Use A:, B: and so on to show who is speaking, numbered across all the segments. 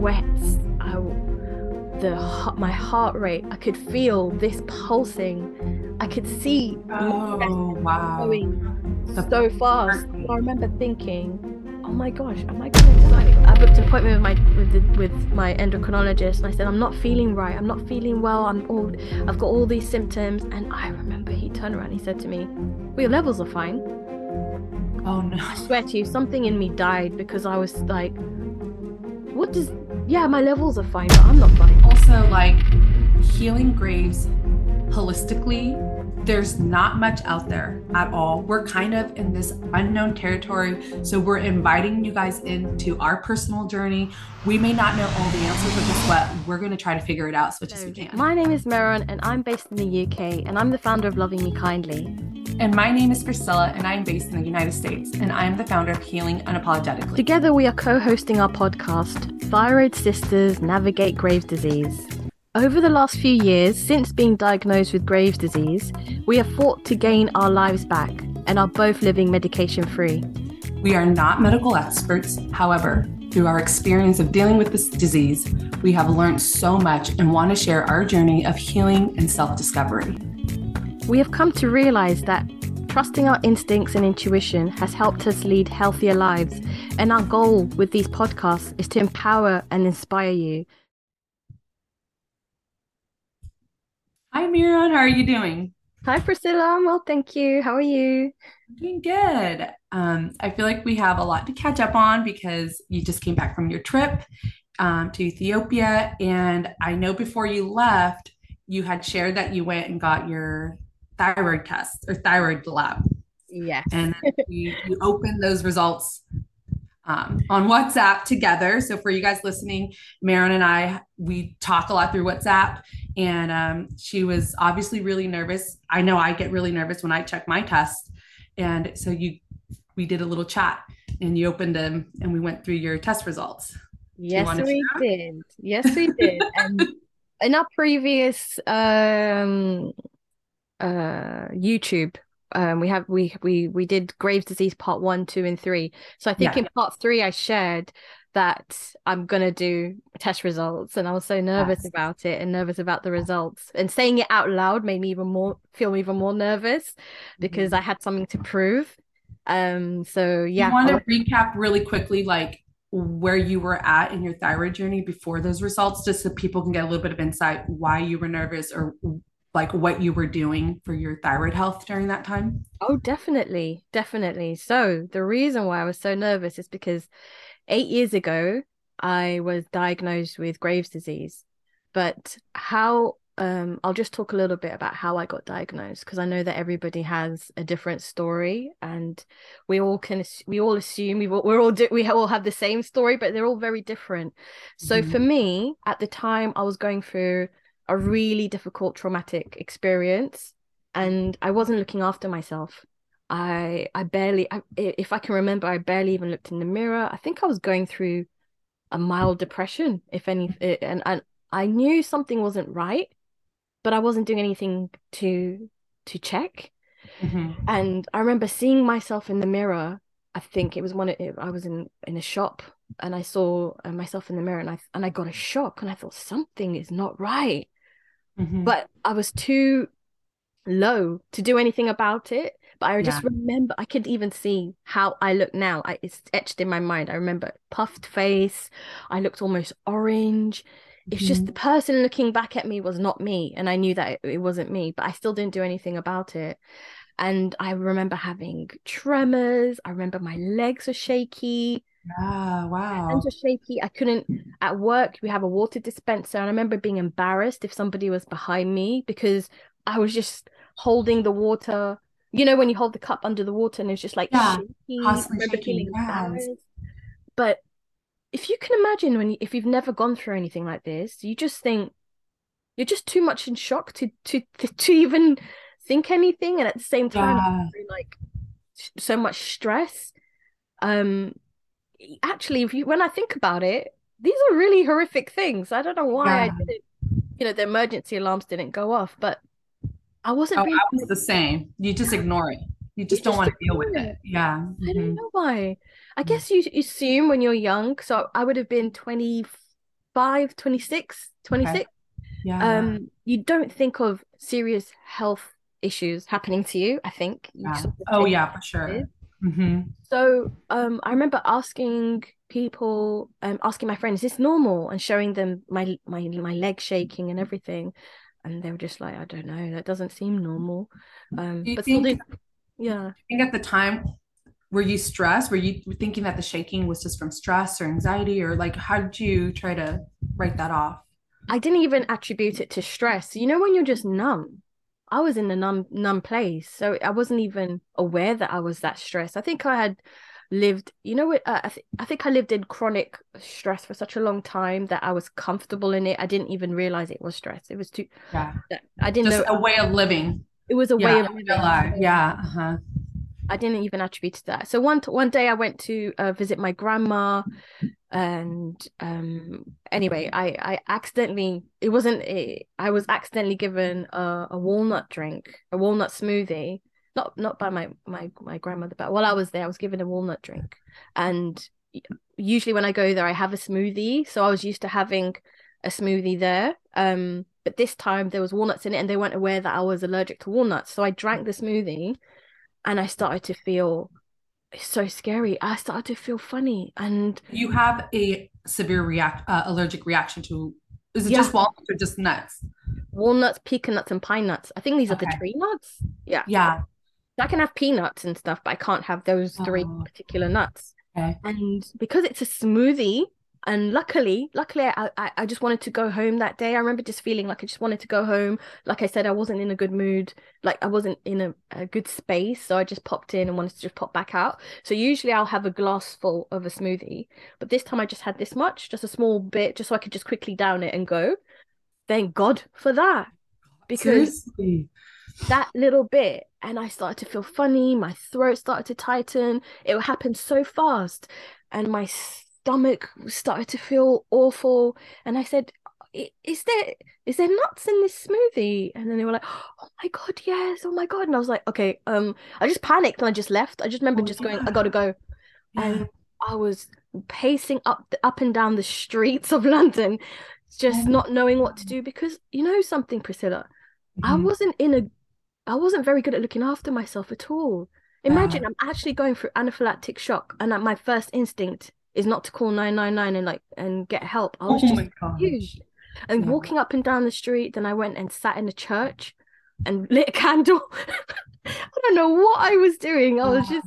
A: sweats. I, the my heart rate. I could feel this pulsing. I could see
B: oh, wow.
A: going so fast. I remember thinking, "Oh my gosh, am I gonna die?" I booked an appointment with my with the, with my endocrinologist, and I said, "I'm not feeling right. I'm not feeling well. I'm all I've got all these symptoms." And I remember he turned around. He said to me, "Well, your levels are fine."
B: Oh no!
A: I swear to you, something in me died because I was like, "What does yeah, my levels are fine, but I'm not fine.
B: Also, like healing graves holistically, there's not much out there at all. We're kind of in this unknown territory. So we're inviting you guys into our personal journey. We may not know all the answers, but guess what? We're going to try to figure it out as much as we can.
A: My name is Meron, and I'm based in the UK, and I'm the founder of Loving Me Kindly.
B: And my name is Priscilla, and I'm based in the United States, and I'm the founder of Healing Unapologetically.
A: Together, we are co hosting our podcast, Thyroid Sisters Navigate Graves' Disease. Over the last few years, since being diagnosed with Graves' disease, we have fought to gain our lives back and are both living medication free.
B: We are not medical experts. However, through our experience of dealing with this disease, we have learned so much and want to share our journey of healing and self discovery.
A: We have come to realize that trusting our instincts and intuition has helped us lead healthier lives. And our goal with these podcasts is to empower and inspire you.
B: Hi, Meron. How are you doing?
A: Hi, Priscilla. I'm well, thank you. How are you?
B: I'm doing good. Um, I feel like we have a lot to catch up on because you just came back from your trip um, to Ethiopia. And I know before you left, you had shared that you went and got your thyroid test or thyroid lab.
A: Yes.
B: And you, you opened those results um, on WhatsApp together. So for you guys listening, Meron and I, we talk a lot through WhatsApp, and um, she was obviously really nervous. I know I get really nervous when I check my test, and so you, we did a little chat, and you opened them, and we went through your test results.
A: Yes, we did. Yes, we did. and in our previous um uh YouTube um we have we we we did Graves disease part 1 2 and 3 so I think yeah. in part 3 I shared that I'm gonna do test results and I was so nervous yes. about it and nervous about the results and saying it out loud made me even more feel even more nervous because mm-hmm. I had something to prove um so yeah
B: you want to recap really quickly like where you were at in your thyroid journey before those results just so people can get a little bit of insight why you were nervous or like what you were doing for your thyroid health during that time?
A: Oh, definitely. Definitely. So, the reason why I was so nervous is because 8 years ago I was diagnosed with Graves disease. But how um, I'll just talk a little bit about how I got diagnosed because I know that everybody has a different story, and we all can we all assume we we're all do, we all have the same story, but they're all very different. So mm-hmm. for me, at the time, I was going through a really difficult traumatic experience, and I wasn't looking after myself. I I barely, I, if I can remember, I barely even looked in the mirror. I think I was going through a mild depression, if any, and and I knew something wasn't right but I wasn't doing anything to to check. Mm-hmm. And I remember seeing myself in the mirror. I think it was one. I was in in a shop and I saw uh, myself in the mirror and I and I got a shock and I thought something is not right. Mm-hmm. But I was too low to do anything about it. But I just yeah. remember I could even see how I look now. I, it's etched in my mind. I remember puffed face. I looked almost orange it's just the mm-hmm. person looking back at me was not me and i knew that it, it, wasn't me but i still didn't do anything about it and i remember having tremors i remember my legs were shaky
B: Ah, wow.
A: Hands were shaky. I couldn't at work. We have a water dispenser. And I remember being embarrassed if somebody was behind me because I was just holding the water. You know, when you hold the cup under the water and it's just like
B: yeah, shaky. Constantly shaking.
A: But if you can imagine when you, if you've never gone through anything like this, you just think you're just too much in shock to to to, even think anything, and at the same time, yeah. like so much stress. Um, actually, if you when I think about it, these are really horrific things. I don't know why yeah. I didn't. You know, the emergency alarms didn't go off, but I wasn't.
B: Oh, being... I was the same. You just ignore it. You just you don't just want to deal with it. it. Yeah.
A: I don't mm-hmm. know why. I guess you assume when you're young. So I would have been 24 25, 26, 26. Okay. Yeah. Um, you don't think of serious health issues happening to you, I think.
B: Yeah. Sort of oh yeah, for sure.
A: Mm-hmm. So um, I remember asking people, um, asking my friends, "Is this normal?" and showing them my my my leg shaking and everything, and they were just like, "I don't know, that doesn't seem normal." Um,
B: but think, yeah. I think at the time, were you stressed? Were you thinking that the shaking was just from stress or anxiety, or like how did you try to write that off?
A: I didn't even attribute it to stress. You know when you're just numb. I was in a numb numb place, so I wasn't even aware that I was that stressed. I think I had lived, you know, what? Uh, I, th- I think I lived in chronic stress for such a long time that I was comfortable in it. I didn't even realize it was stress. It was too.
B: Yeah.
A: I didn't
B: Just
A: know
B: a way of living.
A: It was a
B: yeah,
A: way of living.
B: Yeah. Uh-huh.
A: I didn't even attribute to that. So one one day I went to uh, visit my grandma, and um, anyway, I I accidentally it wasn't a, I was accidentally given a, a walnut drink, a walnut smoothie, not not by my my my grandmother, but while I was there, I was given a walnut drink, and usually when I go there, I have a smoothie. So I was used to having a smoothie there. Um, but this time there was walnuts in it, and they weren't aware that I was allergic to walnuts. So I drank the smoothie and I started to feel so scary. I started to feel funny, and
B: you have a severe react uh, allergic reaction to. Is it yeah. just walnuts or just nuts?
A: Walnuts, pecan nuts, and pine nuts. I think these okay. are the tree nuts. Yeah.
B: Yeah.
A: I can have peanuts and stuff, but I can't have those three oh. particular nuts.
B: Okay.
A: And because it's a smoothie, and luckily luckily I, I, I just wanted to go home that day. I remember just feeling like i just wanted to go home. Like i said i wasn't in a good mood. Like i wasn't in a, a good space so i just popped in and wanted to just pop back out. So usually i'll have a glass full of a smoothie but this time i just had this much just a small bit just so i could just quickly down it and go. Thank god for that because Seriously? that little bit and i started to feel funny my throat started to tighten. It happened so fast and my stomach started to feel awful and i said is there is there nuts in this smoothie and then they were like oh my god yes oh my god and i was like okay um i just panicked and i just left i just remember oh, just yeah. going i gotta go yeah. and i was pacing up the, up and down the streets of london just oh. not knowing what to do because you know something priscilla mm-hmm. i wasn't in a i wasn't very good at looking after myself at all imagine yeah. i'm actually going through anaphylactic shock and my first instinct is not to call 999 and like and get help. I was oh just confused. And yeah. walking up and down the street, then I went and sat in a church and lit a candle. I don't know what I was doing. I was just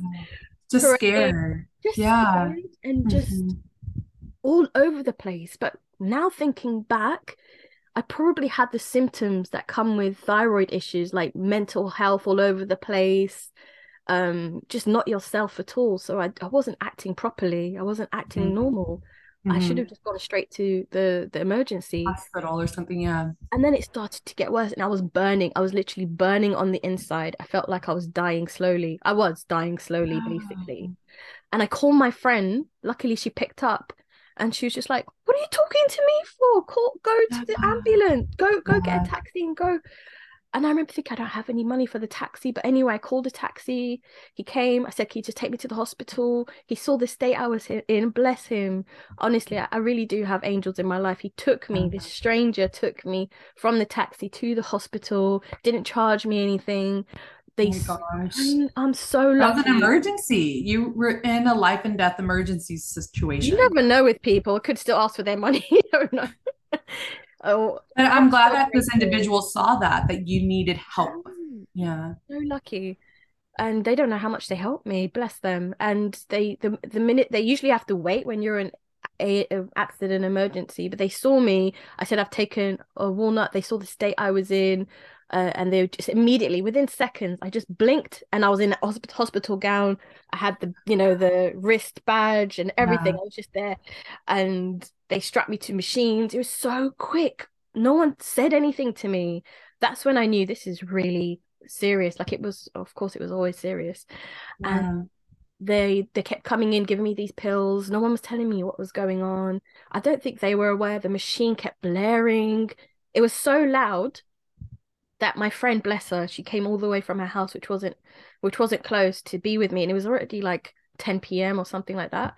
B: just scared. Just yeah. Scared
A: and just mm-hmm. all over the place. But now thinking back, I probably had the symptoms that come with thyroid issues like mental health all over the place, um just not yourself at all so i, I wasn't acting properly i wasn't acting mm-hmm. normal mm-hmm. i should mm-hmm. have just gone straight to the the emergency
B: hospital or something yeah
A: and then it started to get worse and i was burning i was literally burning on the inside i felt like i was dying slowly i was dying slowly basically and i called my friend luckily she picked up and she was just like, "What are you talking to me for? Call, go to the ambulance. Go, go get a taxi and go." And I remember thinking, I don't have any money for the taxi. But anyway, I called a taxi. He came. I said, Can you just take me to the hospital? He saw the state I was in. Bless him. Honestly, I, really do have angels in my life. He took me, mm. this stranger took me from the taxi to the hospital, didn't charge me anything. They, oh gosh. I'm, I'm so lucky.
B: That was an emergency. You were in a life and death emergency situation.
A: You never know with people. Could still ask for their money. you don't know.
B: Oh, and I'm glad so that this individual saw that that you needed help. Yeah,
A: so lucky, and they don't know how much they helped me. Bless them. And they the the minute they usually have to wait when you're in a, a, accident emergency, but they saw me. I said I've taken a walnut. They saw the state I was in. Uh, and they just immediately within seconds i just blinked and i was in a hospital, hospital gown i had the you know the wrist badge and everything i was just there and they strapped me to machines. It was so quick. No one said anything to me. That's when I knew this is really serious. Like it was, of course, it was always serious. And they they kept coming in, giving me these pills. No one was telling me what was going on. I don't think they were aware. The machine kept blaring. It was so loud that my friend, bless her, she came all the way from her house, which wasn't which wasn't close, to be with me, and it was already like 10 p.m. or something like that.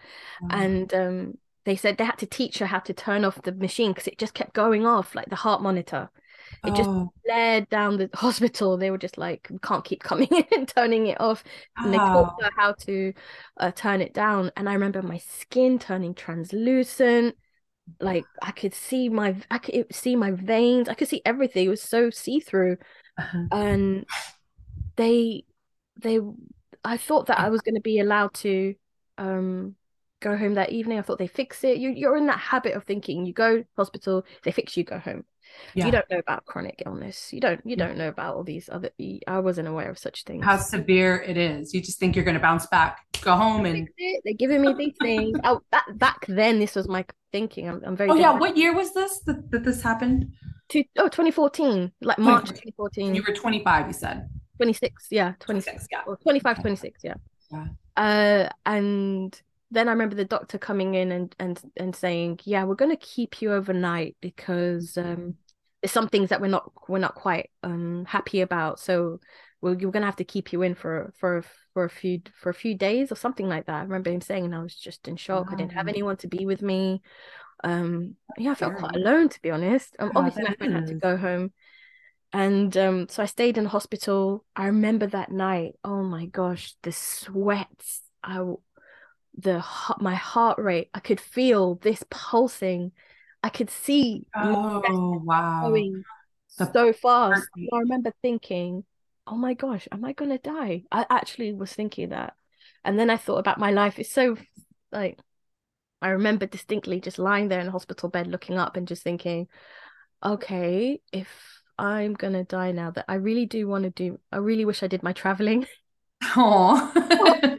A: And um they said they had to teach her how to turn off the machine because it just kept going off, like the heart monitor. It just
B: Oh,
A: flared down the hospital. They were just like, we can't keep coming in and turning it off. And they taught
B: oh,
A: her how to uh, turn it down. And I remember my skin turning translucent. Like I could see my, I could see my veins. I could see everything. It was so see-through.
B: uh-huh.
A: And they, they, I thought that I was going to be allowed to um go home that evening. I thought they fix it. You, you're in that habit of thinking you go hospital, they fix you, go home
B: yeah.
A: you don't know about chronic illness you don't you don't know about all these other i wasn't aware of such things
B: How severe it is. You just think you're going to bounce back, go home, and
A: they're giving me these things oh that back then this was my thinking i'm, I'm very
B: oh yeah. What year was this that, that this happened?
A: to oh 2014 like march
B: 2014.
A: 2014
B: You were 25. You said
A: 26 yeah 26
B: 26. Yeah.
A: or 25 26 yeah
B: Yeah.
A: uh and then i remember the doctor coming in and and and saying yeah we're going to keep you overnight because um some things that we're not we're not quite um happy about. So we're, we're going to have to keep you in for for for a few for a few days or something like that. I remember him saying and i was just in shock. I didn't have anyone to be with me. Um yeah i felt quite alone to be honest. Um,
B: Yeah,
A: obviously my friend had to go home. And um so i stayed in the hospital. I remember that night. Oh my gosh the sweats. I the heart- my heart rate. I could feel this pulsing i could see
B: Oh wow.
A: going
B: The
A: so fast. i remember thinking oh my gosh am i gonna die? I actually was thinking that. And then i thought about my life. It's so like i remember distinctly just lying there in a hospital bed looking up and just thinking okay if i'm gonna die now that i really do want to do i really wish i did my traveling
B: Oh.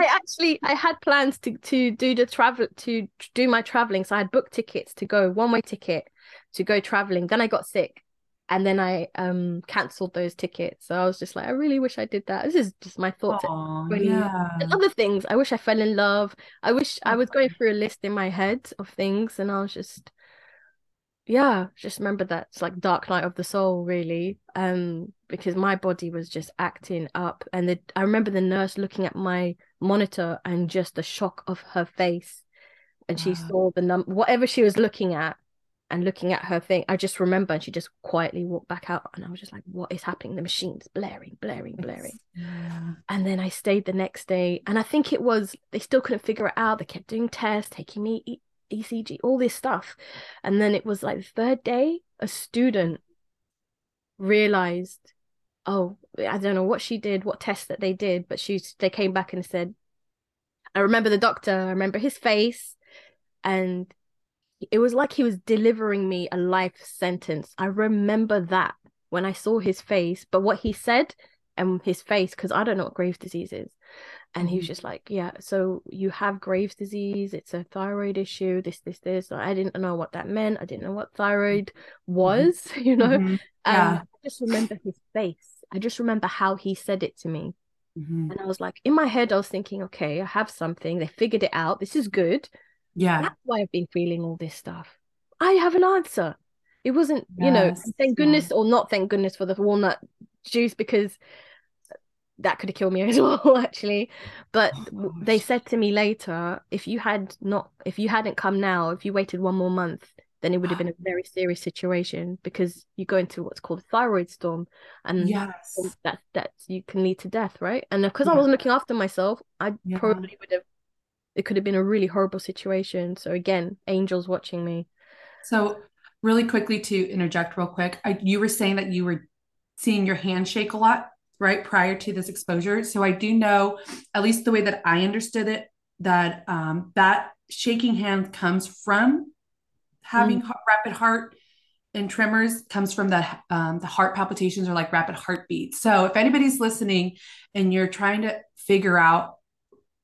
A: I actually I had plans to to do the travel to do my traveling. So I had booked tickets to go one way ticket to go traveling. Then I got sick, and then I um cancelled those tickets. So I was just like, I really wish I did that. This is just my thoughts.
B: yeah.
A: And other things. I wish I fell in love. I wish I was going through a list in my head of things, and I was just yeah, just remember that it's like Dark Night of the Soul, really. Um, because my body was just acting up, and the, I remember the nurse looking at my monitor and just the shock of her face, and she saw the num whatever she was looking at, and looking at her thing. I just remember, and she just quietly walked back out, and I was just like, "What is happening?" The machine's blaring, blaring, blaring.
B: Yeah.
A: And then I stayed the next day, and I think it was they still couldn't figure it out. They kept doing tests, taking me ECG, all this stuff. And then it was like the third day, a student realized, oh, I don't know what she did, what test that they did, but she they came back and said, I remember the doctor, I remember his face, and it was like he was delivering me a life sentence. I remember that when I saw his face, but what he said and his face, because I don't know what Graves' disease is. And he was just like, Yeah, so you have Graves' disease, it's a thyroid issue, this, this, this. I didn't know what that meant. I didn't know what thyroid was, you know?
B: Mhm.
A: Um,
B: Yeah.
A: I just remember his face. I just remember how he said it to me.
B: Mhm.
A: And I was like, in my head, I was thinking, okay, I have something. They figured it out. This is good.
B: Yeah.
A: That's why I've been feeling all this stuff. I have an answer. It wasn't, you know,
B: Yes,
A: thank
B: yeah.
A: goodness or not thank goodness for the walnut juice because that could have killed me as well, actually. But
B: Oh,
A: they said to me later, if you had not, if you hadn't come now, if you waited one more month, then it would have been a very serious situation because you go into what's called thyroid storm, and
B: Yes.
A: that that you can lead to death, right? And because I wasn't looking after myself, I
B: Yeah.
A: probably would have. It could have been a really horrible situation. So again, angels watching me.
B: So, really quickly to interject, real quick, I, you were saying that you were seeing your hand shake a lot, right, prior to this exposure. So, I do know, at least the way that I understood it, that um, that shaking hand comes from having ha- rapid heart and tremors comes from the um, the heart palpitations or like rapid heartbeats. So, if anybody's listening and you're trying to figure out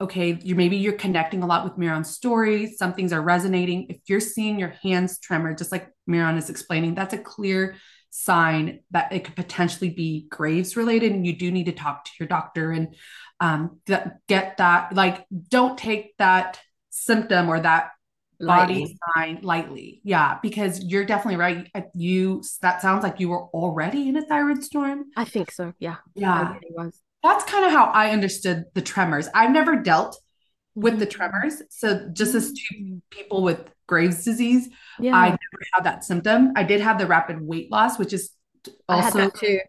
B: okay, you maybe you're connecting a lot with Meron's story, some things are resonating. If you're seeing your hands tremor, just like Meron is explaining, that's a clear sign that it could potentially be Graves related, and you do need to talk to your doctor and um, th- get that. Like, don't take that symptom or that body
A: Lightly.
B: sign lightly. Yeah, because you're definitely right. You that sounds like you were already in a thyroid storm.
A: I think so. Yeah,
B: Yeah,
A: really
B: that's kind of how I understood the tremors. I've never dealt with the
A: Mhm.
B: tremors. So just as two
A: Mm.
B: people with Graves' disease,
A: Yeah,
B: I never had that symptom. I did have the rapid weight loss, which is
A: I had
B: also
A: too.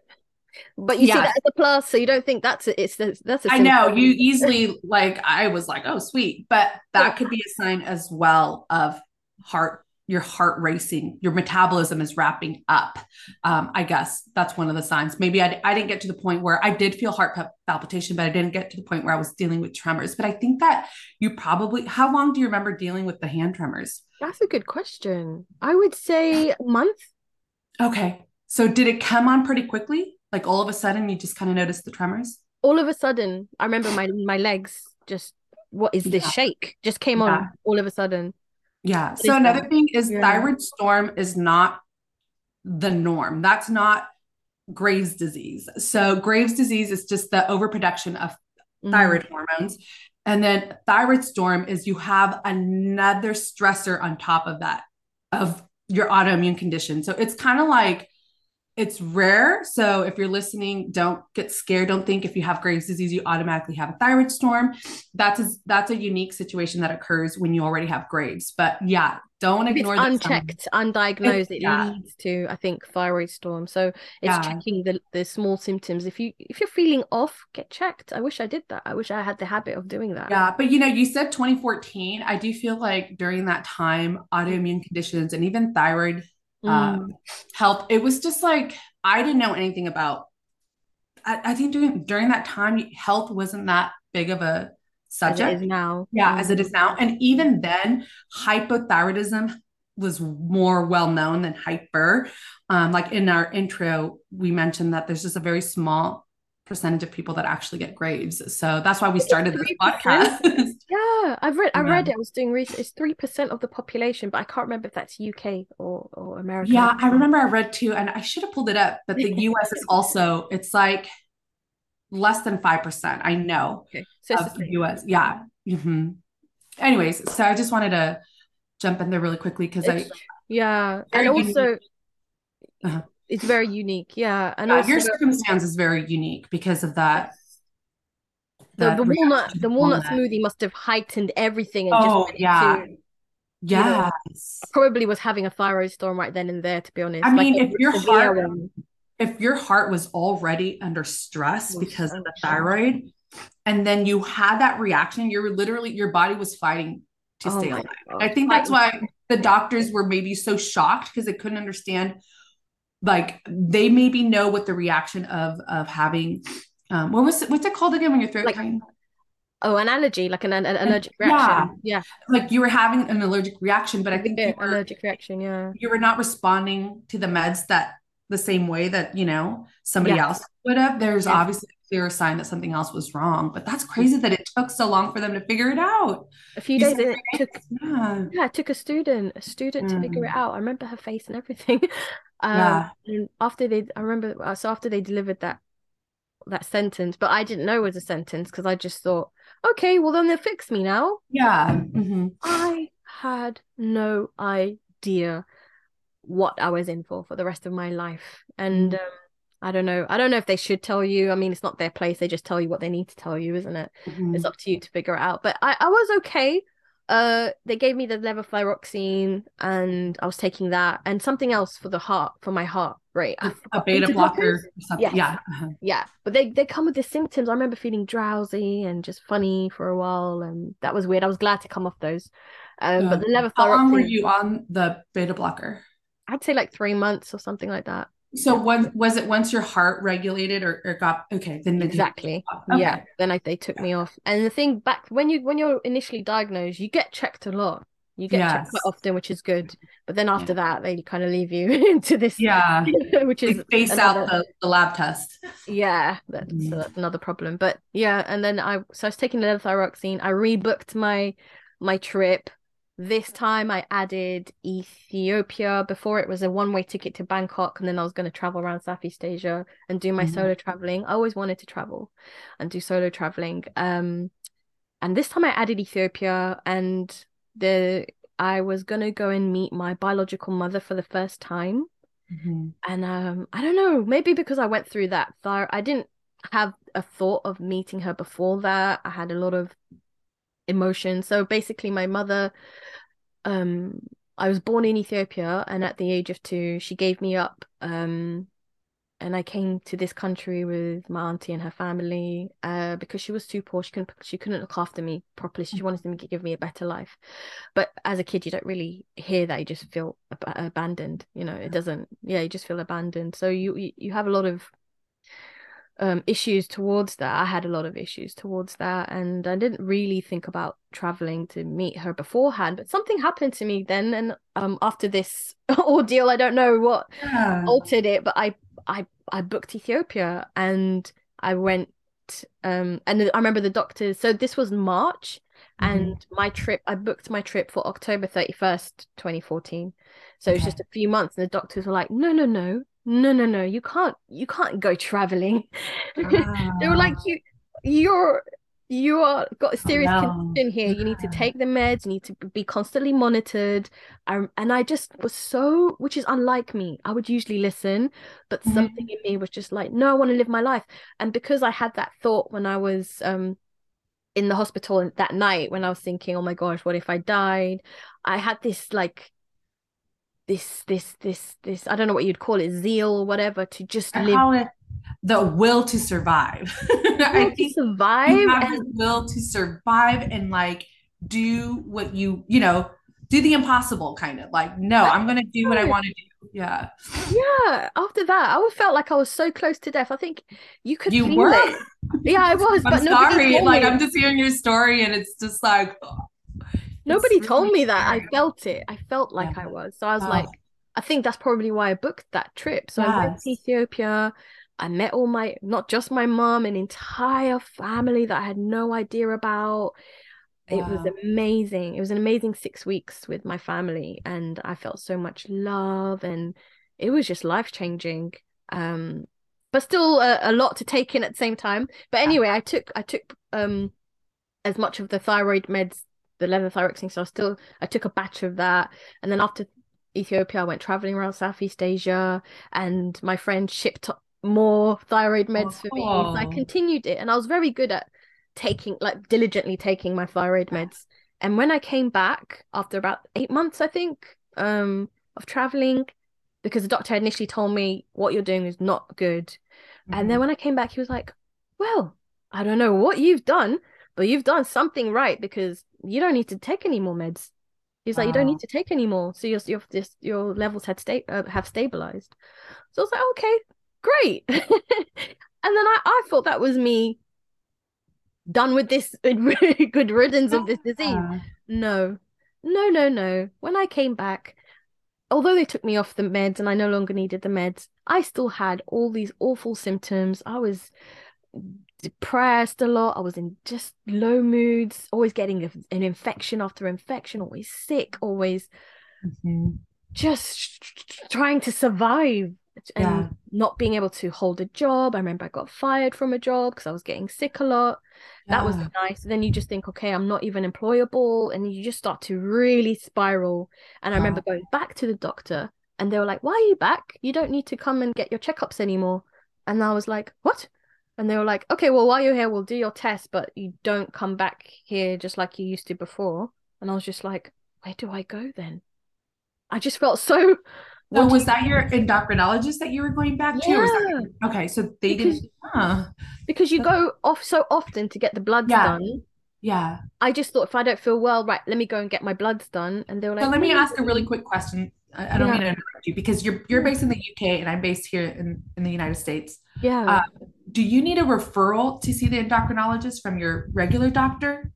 A: But you see that as a plus, so you don't think that's a, it's the, that's a
B: I know you easily like I was like, oh sweet, but that could be a sign as well of heart your heart racing, your metabolism is wrapping up. Um, I guess that's one of the signs. Maybe I, I didn't get to the point where I did feel heart palpitation, but I didn't get to the point where I was dealing with tremors. But I think that you probably, how long do you remember dealing with the hand tremors?
A: That's a good question. I would say a month.
B: Okay. So did it come on pretty quickly? Like all of a sudden you just kind of noticed the tremors?
A: All of a sudden, I remember my my legs just what is this
B: Yeah.
A: shake? Just came
B: Yeah.
A: on all of a sudden.
B: Yeah. So another thing is
A: Yeah.
B: thyroid storm is not the norm. That's not Graves' disease. So Graves' disease is just the overproduction of
A: Mm.
B: thyroid hormones. And then thyroid storm is you have another stressor on top of that of your autoimmune condition. So it's kind of like it's rare. So if you're listening, don't get scared. Don't think if you have Graves' disease, you automatically have a thyroid storm. That's a, that's a unique situation that occurs when you already have Graves. But yeah, don't
A: If it's
B: ignore that some-
A: unchecked, undiagnosed, it
B: yeah.
A: leads to, I think, thyroid storm. So it's
B: Yeah.
A: checking the the small symptoms. If you if you're feeling off, get checked. I wish I did that. I wish I had the habit of doing that.
B: Yeah, but you know, you said 2014. I do feel like during that time, autoimmune conditions and even thyroid uh,
A: Mm.
B: health, it was just like I didn't know anything about. I, I think during during that time, health wasn't that big of a
A: As it
B: subject.
A: is now.
B: Yeah, as it
A: Mm.
B: is now. And even then, hypothyroidism was more well known than hyper. Um, like in our intro, we mentioned that there's just a very small percentage of people that actually get Graves. So that's why we started this podcast.
A: Yeah, I've read. I read it. I was doing research. It's three percent of the population, but I can't remember if that's UK or or America.
B: Yeah, I remember I read too, and I should have pulled it up, but the US is also, it's like less than 5%. I know
A: Okay, so
B: of
A: the.
B: US. Yeah. hmm Anyways, so I just wanted to jump in there really quickly because I,
A: yeah, and
B: unique.
A: also
B: Uh-huh.
A: It's very unique. Yeah, and
B: yeah,
A: also
B: your circumstance is very unique because of that.
A: the,
B: that
A: the walnut the walnut smoothie must have heightened everything and
B: Oh,
A: went
B: yeah.
A: into
B: Yes.
A: probably was having a thyroid storm right then and there. To be honest,
B: I mean, if your heart
A: one.
B: if your heart was already under stress because
A: so
B: of the thyroid, and then you had that reaction, you're literally your body was fighting to
A: Oh
B: stay alive.
A: God.
B: I think that's why the doctors were maybe so shocked because they couldn't understand. Like they maybe know what the reaction of of having um what was it what's it called again when your throat
A: Like-? Oh, an allergy, like an, an allergic reaction. Yeah, yeah.
B: Like you were having an allergic reaction, but I think
A: yeah,
B: you were
A: allergic reaction. Yeah.
B: you were not responding to the meds that the same way that you know somebody
A: Yeah.
B: else would have there's obviously a clear sign that something else was wrong but that's crazy that it took so long for them to figure it out
A: A few
B: You
A: days it took
B: yeah
A: yeah, it took a student, a student to figure it
B: Mm.
A: out. I remember her face and everything. Um,
B: Yeah.
A: and after they, I remember, uh, so after they delivered that that sentence, but I didn't know it was a sentence because I just thought, okay, well then they'll fix me now.
B: yeah mhm.
A: I had no idea what I was in for for the rest of my life. And
B: Mm.
A: um, I don't know. I don't know if they should tell you. I mean, it's not their place. They just tell you what they need to tell you, isn't it?
B: Mhm.
A: It's up to you to figure it out. But I, I was okay. Uh, they gave me the levothyroxine and I was taking that and something else for the heart, for my heart rate. I
B: a beta blocker
A: blockers?
B: or something
A: Yes.
B: yeah uh-huh.
A: Yeah, but they they come with the symptoms. I remember feeling drowsy and just funny for a while, and that was weird. I was glad to come off those. Um, but the
B: Uh, how long were you on the beta blocker
A: I'd say like three months or something like that.
B: So when was it once your heart regulated or, or got okay then
A: Exactly.
B: okay.
A: Yeah. Then I, they took me off. And the thing back when you when you're initially diagnosed, you get checked a lot. You get checked quite often, which is good. But then after that, they kind of leave you into this,
B: yeah
A: which is
B: face
A: another-
B: out the, the lab test
A: Yeah, that's,
B: mm.
A: so that's another problem. But yeah, and then I so I was taking the levothyroxine. I rebooked my my trip. This time I added Ethiopia. Before it was a one-way ticket to Bangkok, and then I was going to travel around Southeast Asia and do my
B: Mhm.
A: solo traveling. I always wanted to travel and do solo traveling. Um, and this time I added Ethiopia, and the I was gonna go and meet my biological mother for the first time.
B: Mhm.
A: And um, I don't know, maybe because I went through that I didn't have a thought of meeting her before that. I had a lot of emotions. So basically, my mother, um, I was born in Ethiopia, and at the age of two, she gave me up. Um, and I came to this country with my auntie and her family uh, because she was too poor. She couldn't she couldn't look after me properly. She wanted to give me a better life. But as a kid, you don't really hear that. You just feel ab- abandoned. You know, it doesn't. Yeah, you just feel abandoned. So you you have a lot of um, issues towards that. I had a lot of issues towards that, and I didn't really think about traveling to meet her beforehand. But something happened to me then, and um, after this ordeal, I don't know what yeah. altered it, but I I I booked Ethiopia and I went um and I remember the doctors so this was March mm-hmm. and my trip I booked my trip for October 31st 2014 so okay. it was just a few months and the doctors were like no no no no no no you can't you can't go traveling ah. they were like you you're you are got a serious oh, no. condition here. You need to take the meds. You need to be constantly monitored. I, and I just was so, which is unlike me. I would usually listen, but mm-hmm. something in me was just like, no, I want to live my life. And because I had that thought when I was um in the hospital that night, when I was thinking, oh my gosh, what if I died? I had this like this this this this I don't know what you'd call it, zeal or whatever, to just I live
B: the will to survive. I
A: think survive
B: you have and... the will to survive and like do what you you know do the impossible kind of like no i'm gonna do what i want to do. Yeah.
A: Yeah after that i felt like i was so close to death. I think you could you were? it. yeah i was
B: I'm but sorry like i'm just hearing your story and it's just like
A: nobody really told me that i felt it i felt like yeah. i was so i was oh. like i think that's probably why i booked that trip so yes. i went to ethiopia I met all my, not just my mom, an entire family that I had no idea about. Wow. It was amazing. It was an amazing six weeks with my family, and I felt so much love, and it was just life changing. Um, but still a, a lot to take in at the same time. But anyway, I took I took um as much of the thyroid meds, the levothyroxine. So I still I took a batch of that, and then after Ethiopia, I went traveling around Southeast Asia, and my friend shipped more thyroid meds oh. for me. So I continued it and I was very good at taking like diligently taking my thyroid meds. And when I came back after about eight months, I think, um, of traveling, because the doctor initially told me what you're doing is not good. Mm-hmm. And then mm-hmm. when I came back, he was like, Well, I don't know what you've done, but you've done something right because you don't need to take any more meds. He's wow. like, you don't need to take any more. So your your this your levels had sta- uh, have stabilized. So I was like, okay, great. and then I, I thought that was me done with this good riddance of this disease. No, no, no, no. When I came back, although they took me off the meds and I no longer needed the meds, I still had all these awful symptoms. I was depressed a lot. I was in just low moods, always getting an infection after infection, always sick, always mm-hmm. just trying to survive and yeah. not being able to hold a job. I remember I got fired from a job because I was getting sick a lot. Yeah. That was nice. Then you just think, okay, I'm not even employable. And you just start to really spiral. And I remember going back to the doctor and they were like, why are you back? You don't need to come and get your checkups anymore. And I was like, what? And they were like, okay, well, while you're here, we'll do your test, but you don't come back here just like you used to before. And I was just like, where do I go then? I just felt so
B: so was that your endocrinologist that you were going back yeah. to? That, okay, so they because, didn't. Huh. Ah.
A: Because you go off so often to get the bloods
B: yeah.
A: done.
B: Yeah.
A: I just thought if I don't feel well, right, let me go and get my bloods done. And they were like,
B: so let me ask a really quick question. I, I don't yeah. mean to interrupt you because you're you're based in the UK and I'm based here in, in the United States.
A: Yeah. Uh,
B: do you need a referral to see the endocrinologist from your regular doctor?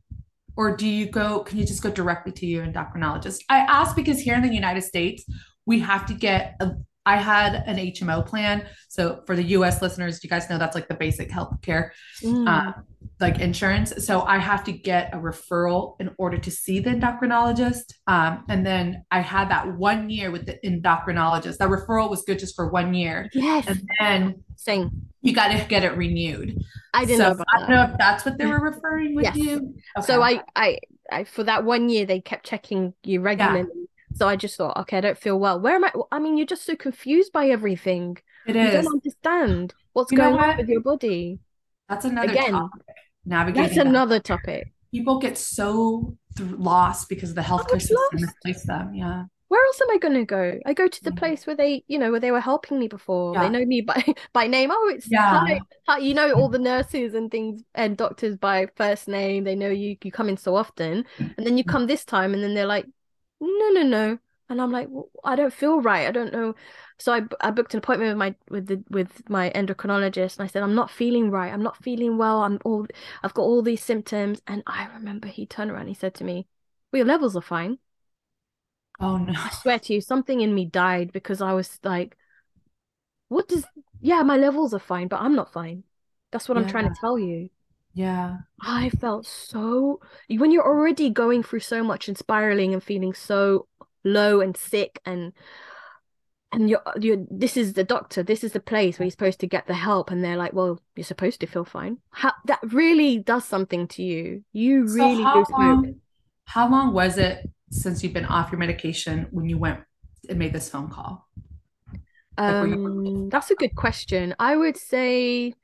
B: Or do you go, can you just go directly to your endocrinologist? I ask because here in the United States, we have to get a, I had an HMO plan. So for the US listeners, you guys know that's like the basic health care, mm. uh, like insurance. So I have to get a referral in order to see the endocrinologist. Um, and then I had that one year with the endocrinologist. That referral was good just for one year.
A: Yes.
B: And then
A: same.
B: You got to get it renewed.
A: I didn't so know.
B: I don't know if that's what they were referring with yes. you.
A: Okay. So I, I, I, for that one year, they kept checking you regularly. Yeah so I just thought, okay, I don't feel well. Where am I? I mean, you're just so confused by everything.
B: It is.
A: You don't understand what's you going on with your body.
B: That's another again. Topic. Navigating.
A: That's another topic.
B: people get so th- lost because the healthcare system
A: lost.
B: misplaced them. Yeah.
A: where else am I going to go? I go to the
B: Yeah.
A: place where they, you know, where they were helping me before. They know me by by name. Oh, it's
B: Yeah.
A: You know all the nurses and things and doctors by first name. They know you. You come in so often, and then you mm. come this time, and then they're like, no, no, no. And I'm like, well, I don't feel right. I don't know. So I, I booked an appointment with my with the with my endocrinologist, and I said I'm not feeling right. I'm not feeling well. I'm all I've got all these symptoms, and I remember he turned around. He said to me, "Well, your levels are fine."
B: Oh no.
A: I swear to you, something in me died because I was like, what does, yeah, my levels are fine, but I'm not fine. That's what I'm trying to tell you.
B: Yeah.
A: I felt so, when you're already going through so much and spiraling and feeling so low and sick and, and you're, you're, this is the doctor, this is the place where you're supposed to get the help. And they're like, well, you're supposed to feel fine. How, that really does something to you. You really So how
B: long, how long was it since you've been off your medication when you went and made this phone call? Like, you-
A: Um, that's a good question. I would say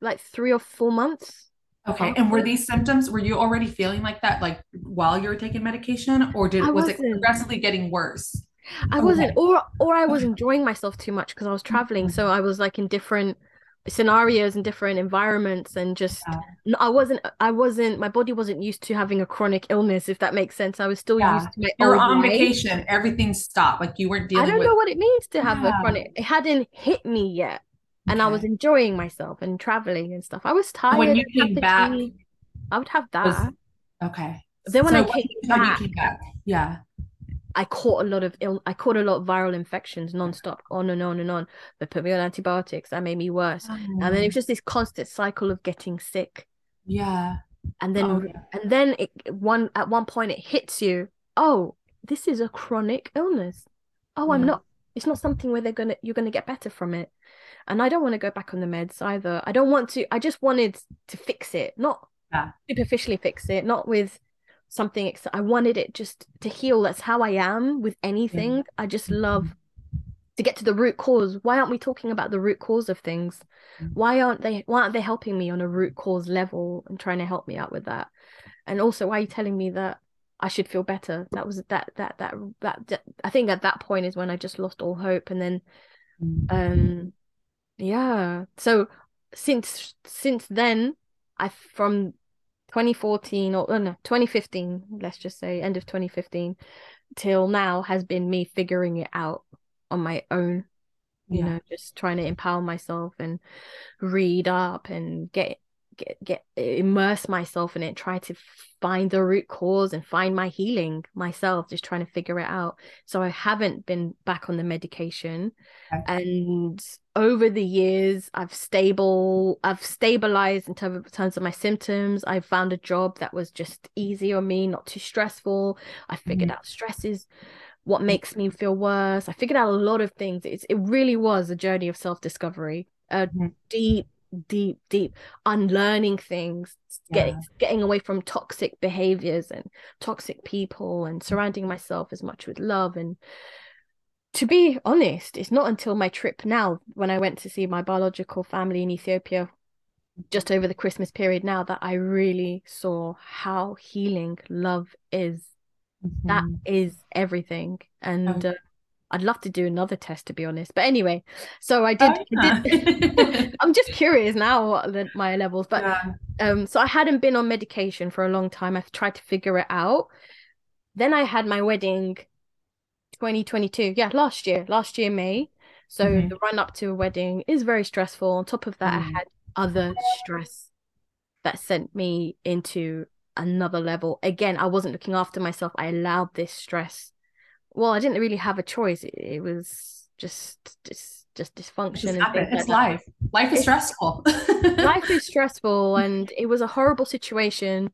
A: like three or four months.
B: Okay. Oh. And were these symptoms, were you already feeling like that, like while you were taking medication, or did
A: I
B: was it progressively getting worse?
A: I oh,
B: wasn't,
A: or or I was enjoying myself too much because I was traveling, mm-hmm. so I was like in different scenarios and different environments, and just
B: Yeah.
A: I wasn't, I wasn't, my body wasn't used to having a chronic illness, if that makes sense. I was still
B: Yeah.
A: used to my
B: You were
A: old
B: on
A: life.
B: vacation, everything stopped. Like you weren't dealing I
A: don't
B: with
A: know what it means to have a chronic. It hadn't hit me yet, and I was enjoying myself and traveling and stuff. I was tired.
B: when you came back,
A: fatigue. I would have
B: was
A: that.
B: okay.
A: Then when I came back,
B: came back, yeah.
A: I caught a lot of ill I caught a lot of viral infections nonstop, on and on and on. They put me on antibiotics, that made me worse. And then it was oh. just this constant cycle of getting sick.
B: yeah.
A: And then
B: Oh, yeah.
A: and then it one at one point it hits you, oh, this is a chronic illness. Oh, I'm not it's not something where they're gonna you're gonna get better from it. And I don't want to go back on the meds either. I don't want to I just wanted to fix it, not
B: Yeah.
A: superficially fix it, not with something ex- I wanted it just to heal. That's how I am with anything. I just love to get to the root cause. Why aren't we talking about the root cause of things?
B: Mhm.
A: Why aren't they why aren't they helping me on a root cause level and trying to help me out with that? And also why are you telling me that I should feel better? That was that that that that, that I think at that point is when I just lost all hope and then um yeah so since since then i from 2014 or oh no 2015 let's just say end of 2015 till now has been me figuring it out on my own you
B: Yeah.
A: know just trying to empower myself and read up and get get get immerse myself in it try to find the root cause and find my healing myself just trying to figure it out so i haven't been back on the medication
B: Okay.
A: and over the years i've stable i've stabilized in terms of, terms of my symptoms i found a job that was just easy on me not too stressful i figured
B: Mhm.
A: out stress is what makes me feel worse i figured out a lot of things it's, it really was a journey of self-discovery a
B: Mhm.
A: deep deep deep unlearning things getting getting away from toxic behaviors and toxic people and surrounding myself as much with love and to be honest it's not until my trip now when i went to see my biological family in ethiopia just over the christmas period now that i really saw how healing love is that
B: Mhm.
A: is everything and
B: Okay.
A: uh, i'd love to do another test to be honest. But anyway so i did,
B: Oh,
A: I did I'm just curious now what the, my levels but
B: Yeah.
A: um so i hadn't been on medication for a long time. I've tried to figure it out. Then i had my wedding 2022 yeah last year last year may. So
B: Mhm.
A: the run up to a wedding is very stressful. On top of that
B: Mm.
A: i had other stress that sent me into another level. Again i wasn't looking after myself. I allowed this stress well i didn't really have a choice. It, it was just just just dysfunction
B: just
A: and
B: It's
A: like that.
B: life. Life is
A: It's-
B: stressful.
A: life is stressful and it was a horrible situation.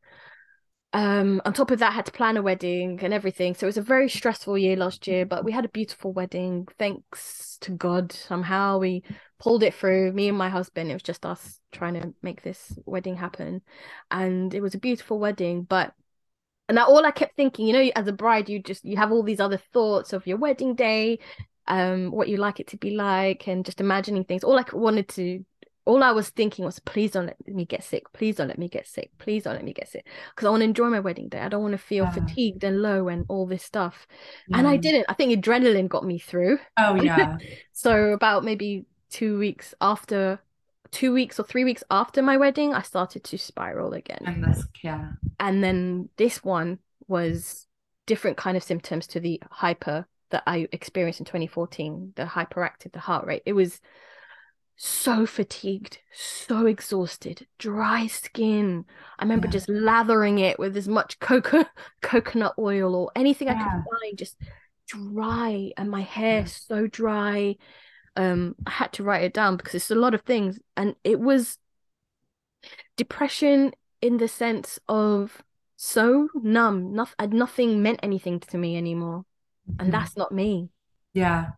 A: Um on top of that I had to plan a wedding and everything. So it was a very stressful year last year but we had a beautiful wedding. Thanks to god somehow we pulled it through me and my husband. It was just us trying to make this wedding happen. And it was a beautiful wedding but and that all I kept thinking, you know, as a bride, you just you have all these other thoughts of your wedding day, um, what you like it to be like, and just imagining things. All I wanted to, all I was thinking was, please don't let me get sick. Please don't let me get sick. Please don't let me get sick. Because I want to enjoy my wedding day. I don't want to feel
B: Yeah.
A: fatigued and low and all this stuff. And I didn't. I think adrenaline got me through.
B: Oh yeah.
A: So about maybe two weeks after, two weeks or three weeks after my wedding, I started to spiral again.
B: and that's yeah.
A: And then this one was different kind of symptoms to the hyper that I experienced in 2014, the hyperactive, the heart rate. It was so fatigued, so exhausted, dry skin. I remember
B: Yeah.
A: just lathering it with as much coco coconut oil or anything I could find, just dry, and my hair
B: Yeah.
A: so dry. Um, I had to write it down because it's a lot of things, and it was depression in the sense of so numb. Nothing, nothing meant anything to me anymore, and
B: Mhm.
A: that's not me.
B: yeah.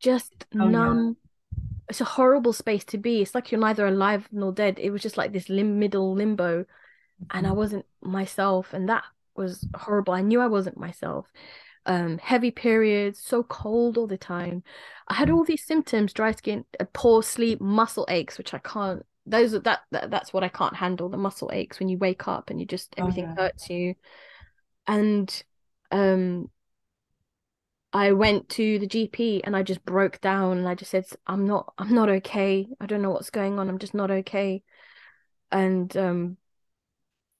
A: Just
B: Oh, yeah.
A: numb. It's a horrible space to be. It's like you're neither alive nor dead. It was just like this lim middle limbo, and I
B: Mhm.
A: wasn't myself, and that was horrible. I knew I wasn't myself. Um, heavy periods, so cold all the time. I had
B: Mm.
A: all these symptoms: dry skin, poor sleep, muscle aches, which I can't. Those are that, that that's what I can't handle. The muscle aches when you wake up and you just
B: Oh,
A: everything
B: yeah.
A: hurts you. And um, I went to the GP and I just broke down and I just said, I'm not, I'm not okay. I don't know what's going on. I'm just not okay. And um,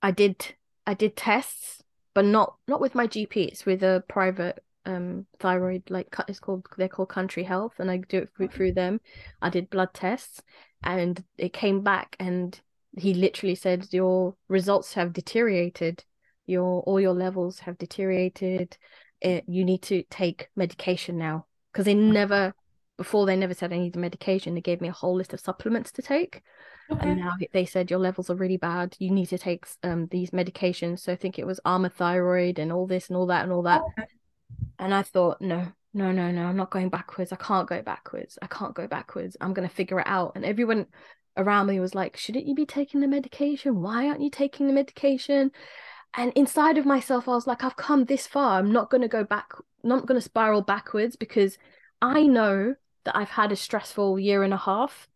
A: I did, I did tests, but not, not with my GP. It's with a private um thyroid, like it's called, they're called Country Health, and I do it through, through them. I did blood tests, and it came back, and he literally said your results have deteriorated. Your all your levels have deteriorated it, you need to take medication now because they never before they never said I needed medication. They gave me a whole list of supplements to take,
B: Okay.
A: and now they said your levels are really bad. You need to take um these medications. So I think it was Armour thyroid and all this and all that and all that.
B: Okay.
A: And I thought, no, no, no, no, I'm not going backwards. I can't go backwards. I can't go backwards. I'm gonna figure it out. And everyone around me was like, shouldn't you be taking the medication? Why aren't you taking the medication? And inside of myself, I was like, I've come this far. I'm not going to go back, not going to spiral backwards because I know that I've had a stressful year and a half.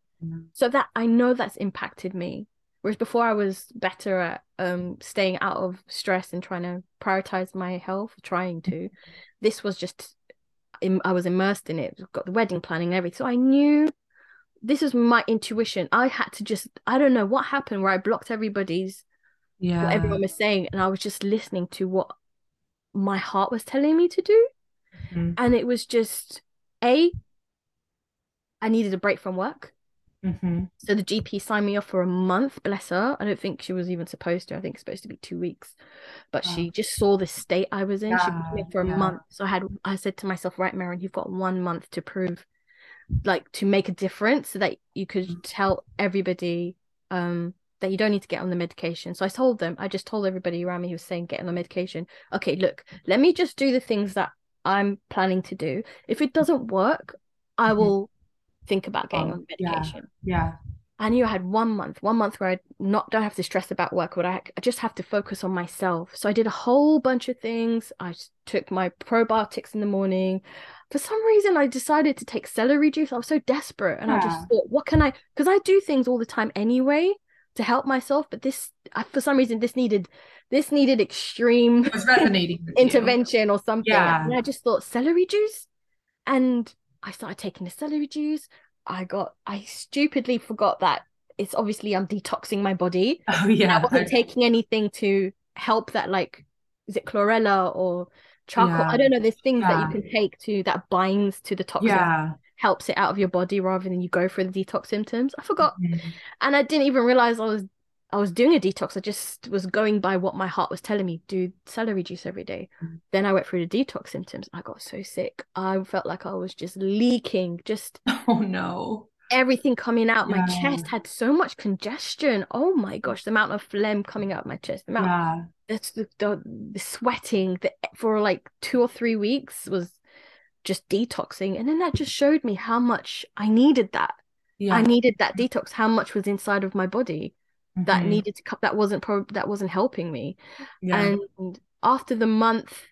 A: So that I know that's impacted me. Whereas before I was better at um staying out of stress and trying to prioritize my health, trying to. This was just I was immersed in it. Got the wedding planning and everything. So I knew this was my intuition. I had to just I don't know what happened where I blocked everybody's
B: Yeah.
A: what everyone was saying and I was just listening to what my heart was telling me to do
B: Mhm.
A: and it was just a I needed a break from work
B: Mhm.
A: so the GP signed me off for a month bless her I don't think she was even supposed to I think it's supposed to be 2 weeks but she just saw the state I was in she put me
B: Yeah,
A: for a
B: yeah.
A: month so I had I said to myself right Meron you've got 1 month to prove like to make a difference so that you could
B: Mhm.
A: tell everybody um that you don't need to get on the medication. So I told them, I just told everybody around me who was saying get on the medication. Okay, look, let me just do the things that I'm planning to do. If it doesn't work, I
B: Mhm.
A: will think about getting
B: Oh,
A: on medication.
B: Yeah.
A: I knew I had one month, one month where I not don't have to stress about work, but I, I just have to focus on myself. So I did a whole bunch of things. I took my probiotics in the morning. For some reason, I decided to take celery juice. I was so desperate, and I just thought, what can I? Because I do things all the time anyway to help myself, but this, I, for some reason, this needed, this needed extreme
B: It was resonating with you.
A: intervention or something.
B: Yeah.
A: And I just thought celery juice. And I started taking the celery juice. I got, I stupidly forgot that it's obviously I'm detoxing my body.
B: Oh
A: And
B: yeah.
A: I wasn't taking anything to help that, like, is it chlorella or charcoal?
B: Yeah.
A: I don't know. There's things that you can take to that binds to the toxins,
B: yeah.
A: helps it out of your body rather than you go for the detox symptoms. I forgot
B: Mhm.
A: and I didn't even realize I was I was doing a detox. I just was going by what my heart was telling me. Do celery juice every day.
B: Mm.
A: Then I went through the detox symptoms. I got so sick. I felt like I was just leaking, just
B: Oh no.
A: everything coming out. My chest had so much congestion. Oh my gosh, the amount of phlegm coming out of my chest, the amount
B: Yeah.
A: that's the, the the sweating that for like two or three weeks was just detoxing. And then that just showed me how much I needed that.
B: Yeah.
A: I needed that detox, how much was inside of my body that
B: Mhm.
A: needed to cut that wasn't pro that wasn't helping me
B: Yeah.
A: and after the month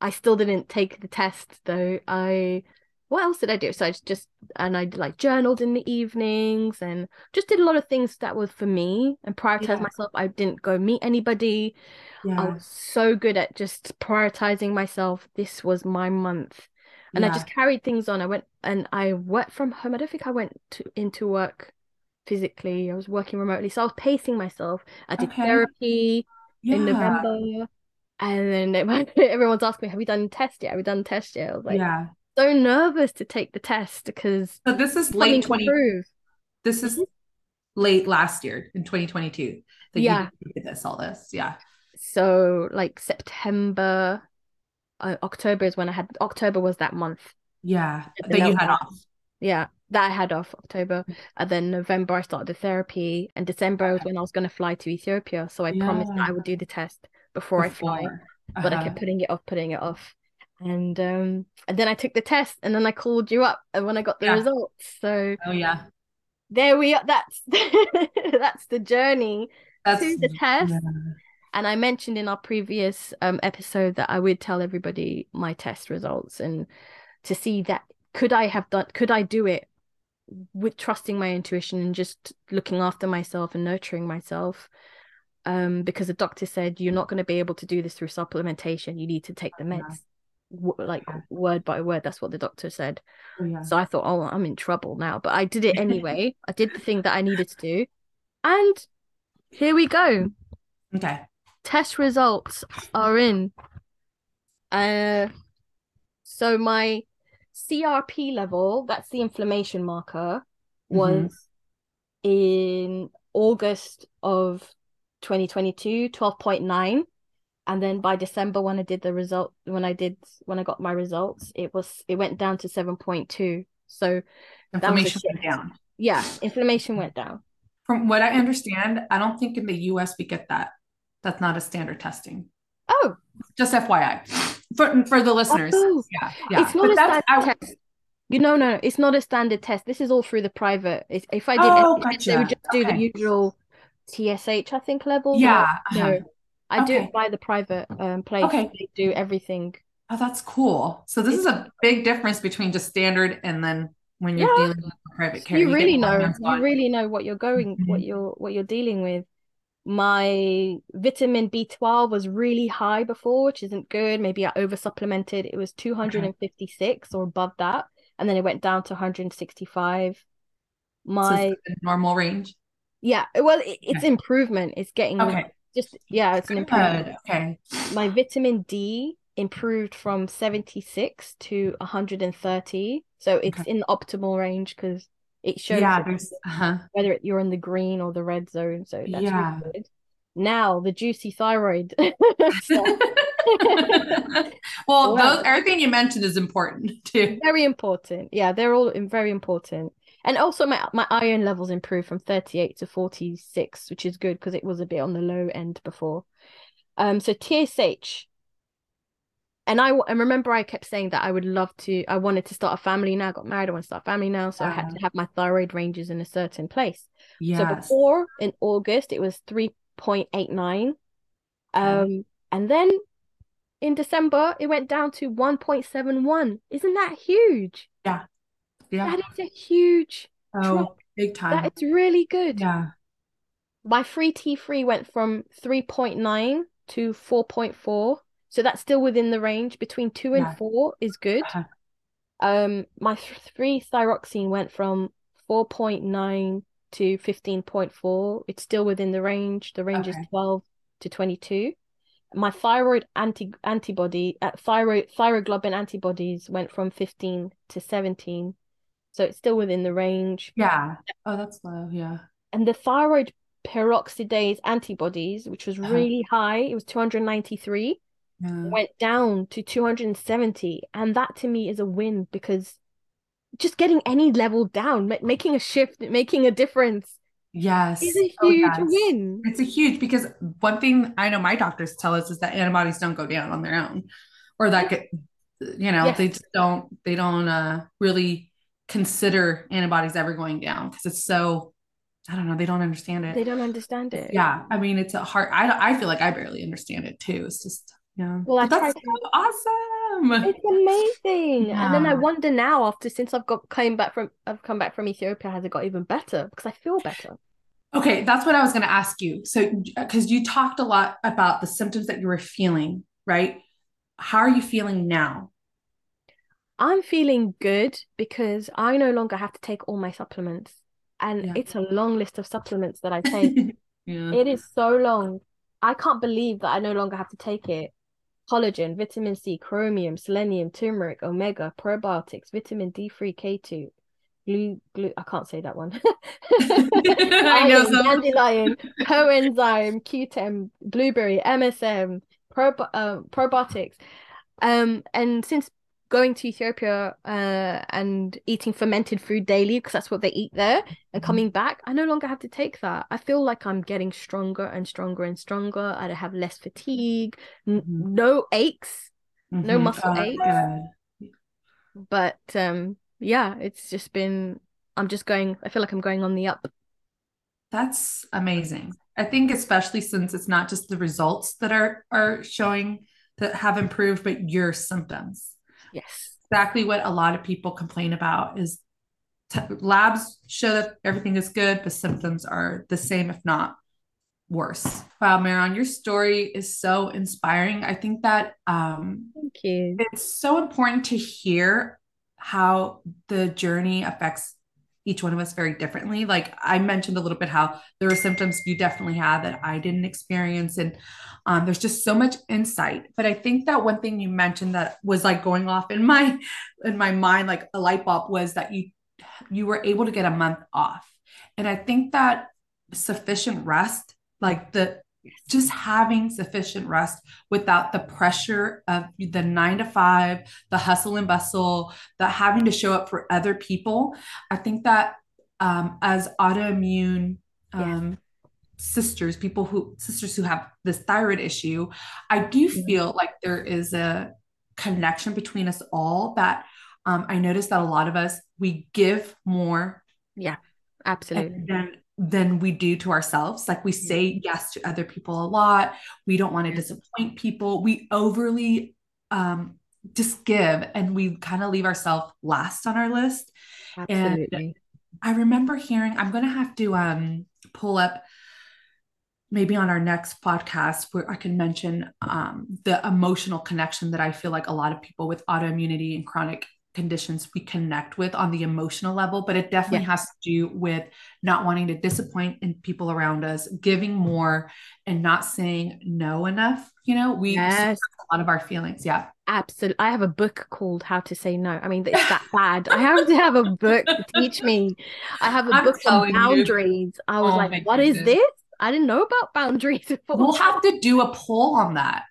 A: i still didn't take the test though i what else did I do? So I just and I like journaled in the evenings and just did a lot of things that was for me and prioritized yeah. myself. I didn't go meet anybody. Yeah. I was so good at just prioritizing myself. This was my month. And yeah. I just carried things on. I went and I worked from home. I don't think I went to into work physically. I was working remotely. So I was pacing myself. I did okay. therapy in November. And then everyone's asking me, have you done the test yet? Have you done test yet? I was like, yeah so nervous to take the test because
B: so this is late 20 this is mm-hmm. late last year in 2022 that yeah you did this all this yeah
A: so like september uh, october is when i had october was that month
B: yeah that you had off
A: yeah that i had off october and then november i started the therapy and december was when i was going to fly to ethiopia so i yeah. promised i would do the test before, before. i fly uh-huh. but i kept uh-huh. putting it off putting it off and um and then I took the test and then I called you up and when I got the yeah. results so
B: oh yeah
A: there we are that's that's the journey that's, to the test yeah. and I mentioned in our previous um episode that I would tell everybody my test results and to see that could I have done could I do it with trusting my intuition and just looking after myself and nurturing myself um because the doctor said you're not going to be able to do this through supplementation. You need to take the meds. Like word by word that's what the doctor said. Oh, yeah. so i thought oh i'm in trouble now but i did it anyway. I did the thing that i needed to do and here we go.
B: Okay.
A: Test results are in. Uh so my crp level that's the inflammation marker mm-hmm. was mm-hmm. in august of 2022 12.9 and then by December when I did the result when I did when I got my results it was it went down to 7.2 so
B: inflammation went down.
A: Yeah inflammation went down.
B: From what I understand I don't think in the US we get that. That's not a standard testing
A: oh
B: just FYI for for the listeners oh, yeah yeah
A: it's not but a standard I, test you know, no, it's not a standard test. This is all through the private. It's, if I did, oh, gotcha. they would just do okay. the usual TSH, I think, level.
B: Yeah. Uh-huh.
A: I okay. do it by the private um, place. Okay. They do everything.
B: Oh, that's cool. So this it's, is a big difference between just standard and then when you're yeah. dealing with private care.
A: You, you really know. You really know what you're going, mm-hmm. what you're, what you're dealing with. My vitamin B12 was really high before, which isn't good. Maybe I over supplemented. It was 256 okay. or above that, and then it went down to 165. My
B: so normal range.
A: Yeah, well, it, it's okay. improvement. It's getting okay just yeah, it's an improvement.
B: Okay.
A: My vitamin D improved from 76 to 130. So it's in the optimal range because it shows
B: yeah, uh-huh.
A: whether you're in the green or the red zone. So that's yeah. really good. Now the juicy thyroid. well,
B: well, those everything you mentioned is important too.
A: Very important. Yeah, they're all very important and also my my iron levels improved from 38 to 46 which is good because it was a bit on the low end before um so tsh and I, I remember I kept saying that I would love to I wanted to start a family now I got married I want to start a family now so I had to have my thyroid ranges in a certain place yes. so before in August it was 3.89 um and then in December it went down to 1.71 isn't that huge
B: yeah yeah.
A: That is a huge
B: oh, drop. big time.
A: That is really good.
B: Yeah.
A: My free T3 went from 3.9 to 4.4. So that's still within the range. Between two and yeah. four is good. Uh-huh. Um, my free thyroxine went from 4.9 to 15.4. It's still within the range. The range okay. is 12 to 22 my thyroid anti antibody uh, thyroid thyroglobulin antibodies went from 15 to 17 so it's still within the range.
B: Yeah. Oh, that's low. Yeah.
A: And the thyroid peroxidase antibodies, which was uh-huh. really high, it was 293, yeah. went down to 270. And that to me is a win because just getting any level down, making a shift, making a difference.
B: Yes.
A: Is a huge oh, yes. win.
B: It's a huge because one thing I know my doctors tell us is that antibodies don't go down on their own or that get, you know, yes. they just don't, they don't uh, really consider antibodies ever going down because it's so I don't know. They don't understand it.
A: They don't understand it.
B: Yeah, I mean, it's a hard. I I feel like I barely understand it too. It's just know.
A: Well, I
B: that's
A: so
B: awesome. awesome.
A: It's amazing. Yeah. And then I wonder now, after since I've got came back from I've come back from Ethiopia, has it got even better? Because I feel better.
B: Okay, that's what I was going to ask you. So, uh, because you talked a lot about the symptoms that you were feeling, right? How are you feeling now?
A: I'm feeling good because I no longer have to take all my supplements. And yeah. it's a long list of supplements that I take. yeah. It is so long. I can't believe that I no longer have to take it. Collagen, vitamin C, chromium, selenium, turmeric, omega, probiotics, vitamin D3, K2, glue, glue. I can't say that one. I know some. Dandelion, coenzyme, Q10, blueberry, MSM, prob- uh, probiotics. Um, and since going to Ethiopia uh, and eating fermented food daily because that's what they eat there and mm-hmm. coming back, I no longer have to take that. I feel like I'm getting stronger and stronger and stronger. I have less fatigue, n- mm-hmm. no aches, mm-hmm. no muscle oh, aches. But um, yeah, it's just been, I'm just going, I feel like I'm going on the up.
B: That's amazing. I think especially since it's not just the results that are are showing that have improved, but your symptoms
A: Yes.
B: Exactly what a lot of people complain about is t- labs show that everything is good, but symptoms are the same, if not worse. Wow, Meron, your story is so inspiring. I think that um,
A: Thank you.
B: it's so important to hear how the journey affects each one of us very differently. Like I mentioned a little bit how there were symptoms you definitely had that I didn't experience. And um, there's just so much insight. But I think that one thing you mentioned that was like going off in my in my mind, like a light bulb, was that you you were able to get a month off. And I think that sufficient rest, like the just having sufficient rest without the pressure of the nine to five, the hustle and bustle, the having to show up for other people. I think that um, as autoimmune um, yeah. sisters, people who sisters who have this thyroid issue, I do mm-hmm. feel like there is a connection between us all that um, I noticed that a lot of us we give more.
A: Yeah, absolutely.
B: And than we do to ourselves. Like we say yes to other people a lot. We don't want to disappoint people. We overly um, just give and we kind of leave ourselves last on our list. Absolutely. And I remember hearing, I'm going to have to um, pull up maybe on our next podcast where I can mention um, the emotional connection that I feel like a lot of people with autoimmunity and chronic conditions we connect with on the emotional level, but it definitely yeah. has to do with not wanting to disappoint in people around us, giving more and not saying no enough. You know, we yes. a lot of our feelings. Yeah.
A: Absolutely. I have a book called How to Say No. I mean, it's that bad. I have to have a book to teach me. I have a I'm book on boundaries. You. I was oh like, what goodness. is this? I didn't know about boundaries.
B: Before. We'll have to do a poll on that.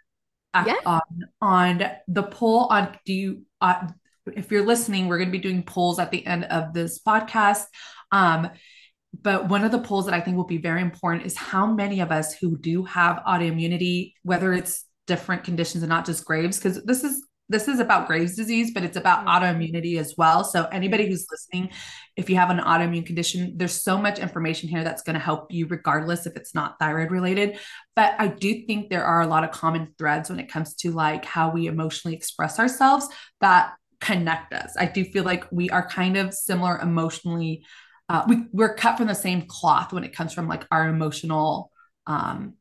B: Yeah. On, on the poll on do you uh, if you're listening, we're going to be doing polls at the end of this podcast. Um, but one of the polls that I think will be very important is how many of us who do have autoimmunity, whether it's different conditions and not just Graves, because this is this is about Graves disease, but it's about mm-hmm. autoimmunity as well. So anybody who's listening, if you have an autoimmune condition, there's so much information here that's going to help you regardless if it's not thyroid related. But I do think there are a lot of common threads when it comes to like how we emotionally express ourselves that connect us. I do feel like we are kind of similar emotionally. Uh, we we're cut from the same cloth when it comes from like our emotional um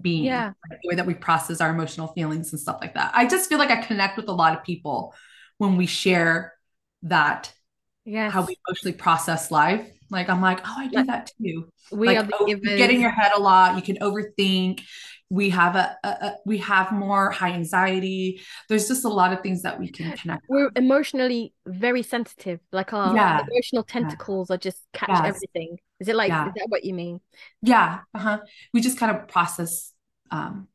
B: being,
A: yeah,
B: like the way that we process our emotional feelings and stuff like that. I just feel like I connect with a lot of people when we share that.
A: Yeah,
B: how we emotionally process life. Like I'm like, oh, I do that too. We like, oh, you get in your head a lot. You can overthink we have a, a, a, we have more high anxiety there's just a lot of things that we can connect
A: we're on. emotionally very sensitive like our yeah. emotional tentacles yeah. are just catch yes. everything is it like yeah. is that what you mean
B: yeah uh-huh we just kind of process um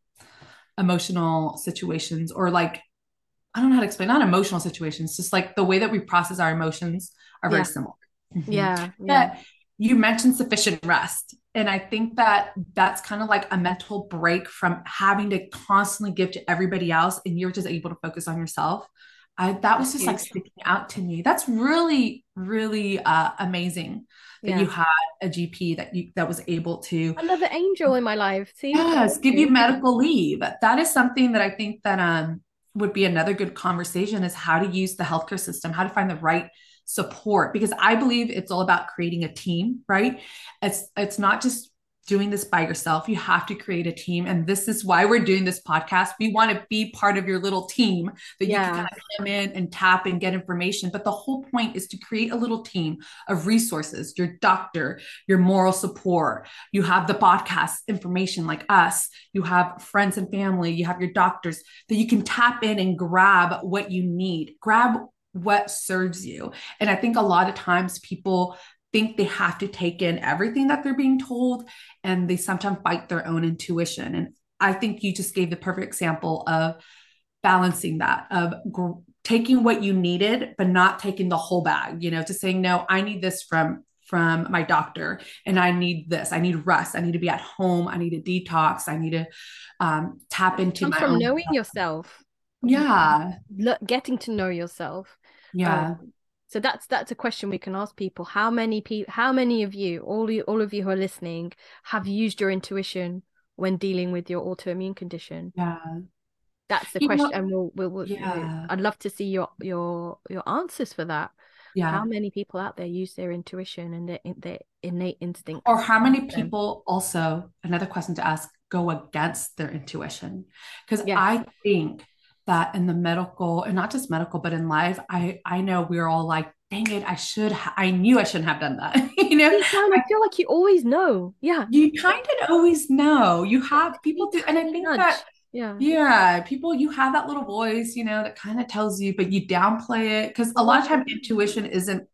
B: emotional situations or like i don't know how to explain not emotional situations just like the way that we process our emotions are very similar
A: mm-hmm. yeah, yeah.
B: You mentioned sufficient rest and I think that that's kind of like a mental break from having to constantly give to everybody else and you're just able to focus on yourself. I, that was just like sticking out to me. That's really, really uh, amazing that yeah. you had a GP that you that was able to
A: another angel in my life. See,
B: yes, give you medical leave. That is something that I think that um would be another good conversation is how to use the healthcare system, how to find the right support because I believe it's all about creating a team, right? It's it's not just doing this by yourself. You have to create a team. And this is why we're doing this podcast. We want to be part of your little team that yeah. you can kind of come in and tap and get information. But the whole point is to create a little team of resources, your doctor, your moral support. You have the podcast information like us. You have friends and family. You have your doctors that you can tap in and grab what you need. Grab what serves you. And I think a lot of times people think they have to take in everything that they're being told and they sometimes fight their own intuition. And i think you just gave the perfect example of balancing that of gr- taking what you needed but not taking the whole bag you know to saying no i need this from from my doctor and i need this. I need rest. I need to be at home. I need a detox. I need to um, tap into
A: my from knowing yourself
B: yeah.
A: Getting to know yourself.
B: Yeah. Um,
A: so that's that's a question we can ask people. How many people how many of you all you all of you who are listening have used your intuition when dealing with your autoimmune condition?
B: Yeah.
A: That's the you question know, and we'll, we'll, we'll yeah. i'd love to see your your your answers for that.
B: Yeah.
A: How many people out there use their intuition and their, their innate instinct
B: or how many people also another question to ask go against their intuition? Because yes. i think that in the medical and not just medical but in life i i know we're all like dang it i should ha- i knew i shouldn't have done that you know?
A: I feel like you always know. Yeah.
B: You kind of always know. You have people do and i think that
A: yeah.
B: Yeah people you have that little voice you know that kind of tells you but you downplay it because a lot of time mm-hmm. intuition isn't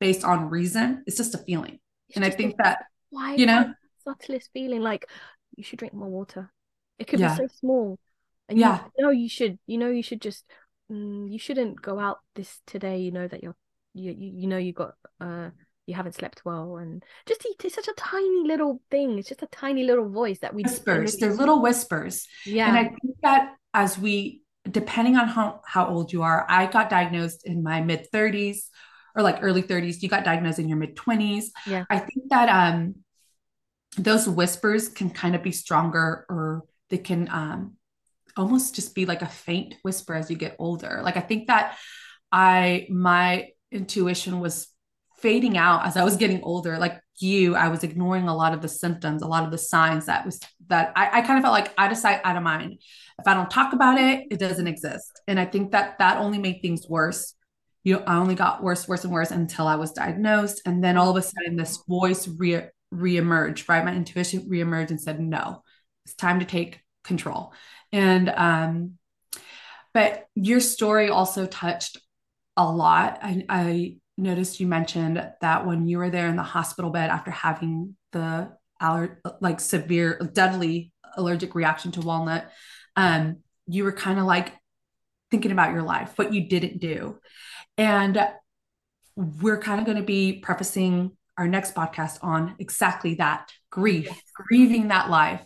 B: based on reason it's just a feeling. It's and i think that why you know?
A: subtlest feeling? Like you should drink more water. It could yeah. be so small and
B: yeah.
A: you know you should, you know you should just mm, you shouldn't go out this today, you know that you're you you, know you got uh you haven't slept well and just it's such a tiny little thing. It's just a tiny little voice that we
B: whispers. They're little whispers.
A: Yeah.
B: And I think that as we depending on how, how old you are, I got diagnosed in my mid 30s or like early 30s. You got diagnosed in your mid 20s.
A: Yeah.
B: I think that um those whispers can kind of be stronger or they can um almost just be like a faint whisper as you get older. Like I think that I my intuition was fading out as I was getting older. Like you, I was ignoring a lot of the symptoms, a lot of the signs that was that I, I kind of felt like out of sight, out of mind. If I don't talk about it, it doesn't exist. And I think that that only made things worse. You know, I only got worse, worse, and worse until I was diagnosed. And then all of a sudden, this voice re reemerged, right? My intuition reemerged and said, no, it's time to take control. And um, but your story also touched a lot. I, I noticed you mentioned that when you were there in the hospital bed after having the aller- like severe, deadly allergic reaction to walnut, um, you were kind of like thinking about your life, what you didn't do. And we're kind of going to be prefacing our next podcast on exactly that grief, grieving that life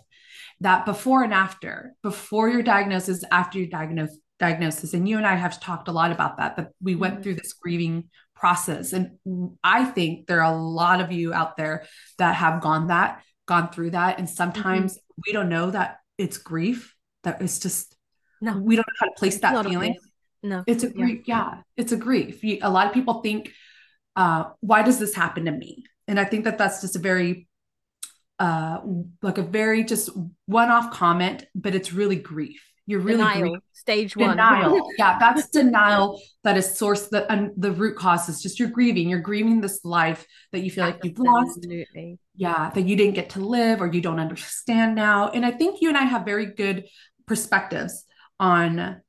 B: that before and after, before your diagnosis, after your diagnosis, diagnosis. And you and I have talked a lot about that, that we went mm-hmm. through this grieving process. And I think there are a lot of you out there that have gone that, gone through that. And sometimes mm-hmm. we don't know that it's grief, that it's just, no, we don't know how to place it's that feeling.
A: No,
B: it's a grief. Yeah. yeah, it's a grief. A lot of people think, uh, why does this happen to me? And I think that that's just a very uh like a very just one-off comment but it's really grief. You're really
A: denial, stage one.
B: Denial. Yeah that's denial that is source that and the root cause is just you're grieving. You're grieving this life that you feel like you've lost.
A: Absolutely.
B: Yeah that you didn't get to live or you don't understand now. And i think you and i have very good perspectives on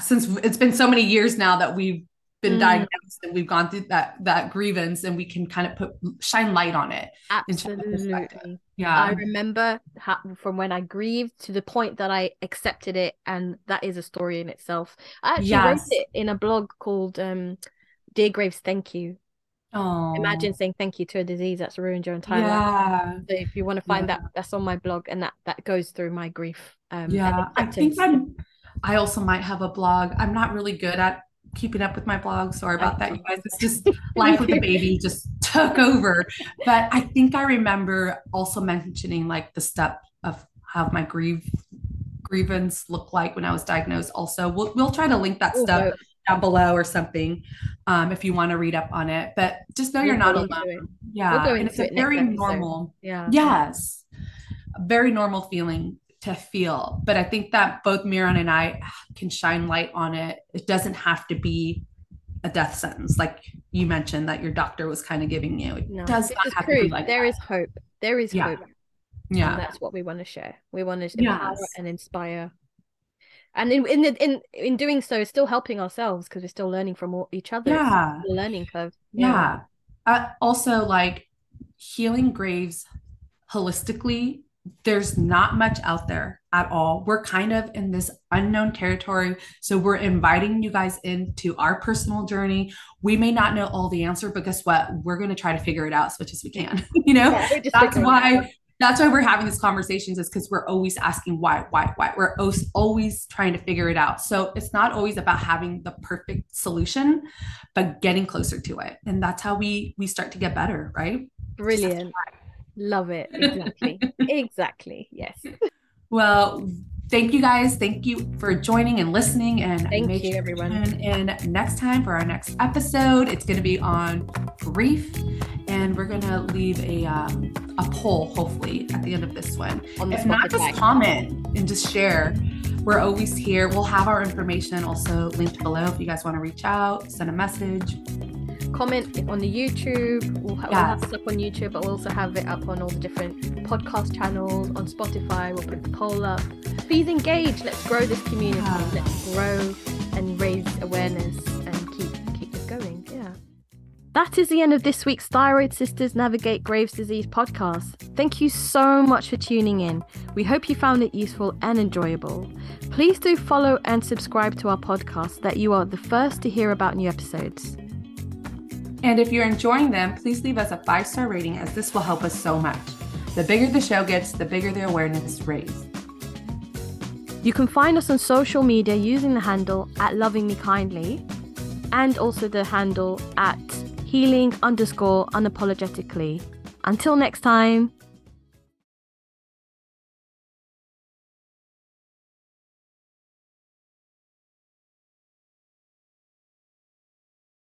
B: since it's been so many years now that we've been mm. diagnosed and we've gone through that that grievance and we can kind of put shine light on it
A: absolutely
B: yeah
A: i remember how, from when i grieved to the point that i accepted it and that is a story in itself i actually yes. wrote it in a blog called um dear graves thank you
B: Oh.
A: Imagine saying thank you to a disease that's ruined your entire
B: yeah.
A: life. So if you want to find yeah. that, that's on my blog, and that that goes through my grief.
B: Um, yeah, I think I'm. I also might have a blog. I'm not really good at keeping up with my blog. Sorry about that, you guys. It's just life with a baby just took over. But I think I remember also mentioning like the step of how my grief grievance looked like when I was diagnosed. Also, we'll we'll try to link that
A: We'll
B: stuff
A: go-
B: down below or something, um, if you want to read up on it. But just know you're
A: we'll
B: not
A: go into
B: alone. Yeah,
A: go
B: and it's a very normal.
A: Yeah.
B: Yes, a very normal feeling to feel. But I think that both Meron and I can shine light on it. It doesn't have to be a death sentence, like you mentioned that your doctor was kind of giving you. It
A: No,
B: does not have to be like
A: There
B: that.
A: is hope. There is
B: Yeah.
A: hope. Yeah. And
B: yeah,
A: that's what we want to share. We want to empower
B: Yes.
A: and inspire. And in in the, in in doing so, still helping ourselves because we're still learning from all, each other.
B: Yeah.
A: learning curve.
B: Yeah. Uh, also, like healing graves holistically, there's not much out there at all. We're kind of in this unknown territory. So we're inviting you guys into our personal journey. We may not know all the answer, but guess what? We're going to try to figure it out as much as we can. you know,
A: Yeah,
B: that's why. That's why we're having these conversations is because we're always asking why, why, why. We're always, always trying to figure it out. So it's not always about having the perfect solution, but getting closer to it. And that's how we we start to get better, right?
A: Brilliant. Love it. Exactly. exactly. Yes.
B: Well, thank you guys. Thank you for joining and listening. And
A: Thank
B: make
A: you,
B: sure
A: everyone.
B: tune in next time for our next episode. It's going to be on grief, and we're going to leave a um, a poll hopefully at the end of this one.
A: On
B: If not, just comment and just share. We're always here. We'll have our information also linked below if you guys want to reach out, send a message.
A: Comment on the YouTube. We'll, ha- we'll have this up on YouTube, but we'll also have it up on all the different podcast channels on Spotify. We'll put the poll up. Please engage. Let's grow this community.
B: Yeah.
A: Let's grow and raise awareness and keep keep this going. Yeah. That is the end of this week's Thyroid Sisters Navigate Graves Disease podcast. Thank you so much for tuning in. We hope you found it useful and enjoyable. Please do follow and subscribe to our podcast so that you are the first to hear about new episodes.
B: And if you're enjoying them, please leave us a five star rating as this will help us so much. The bigger the show gets, the bigger the awareness raised.
A: You can find us on social media using the handle at Loving Kindly and also the handle at healing underscore unapologetically. Until next time.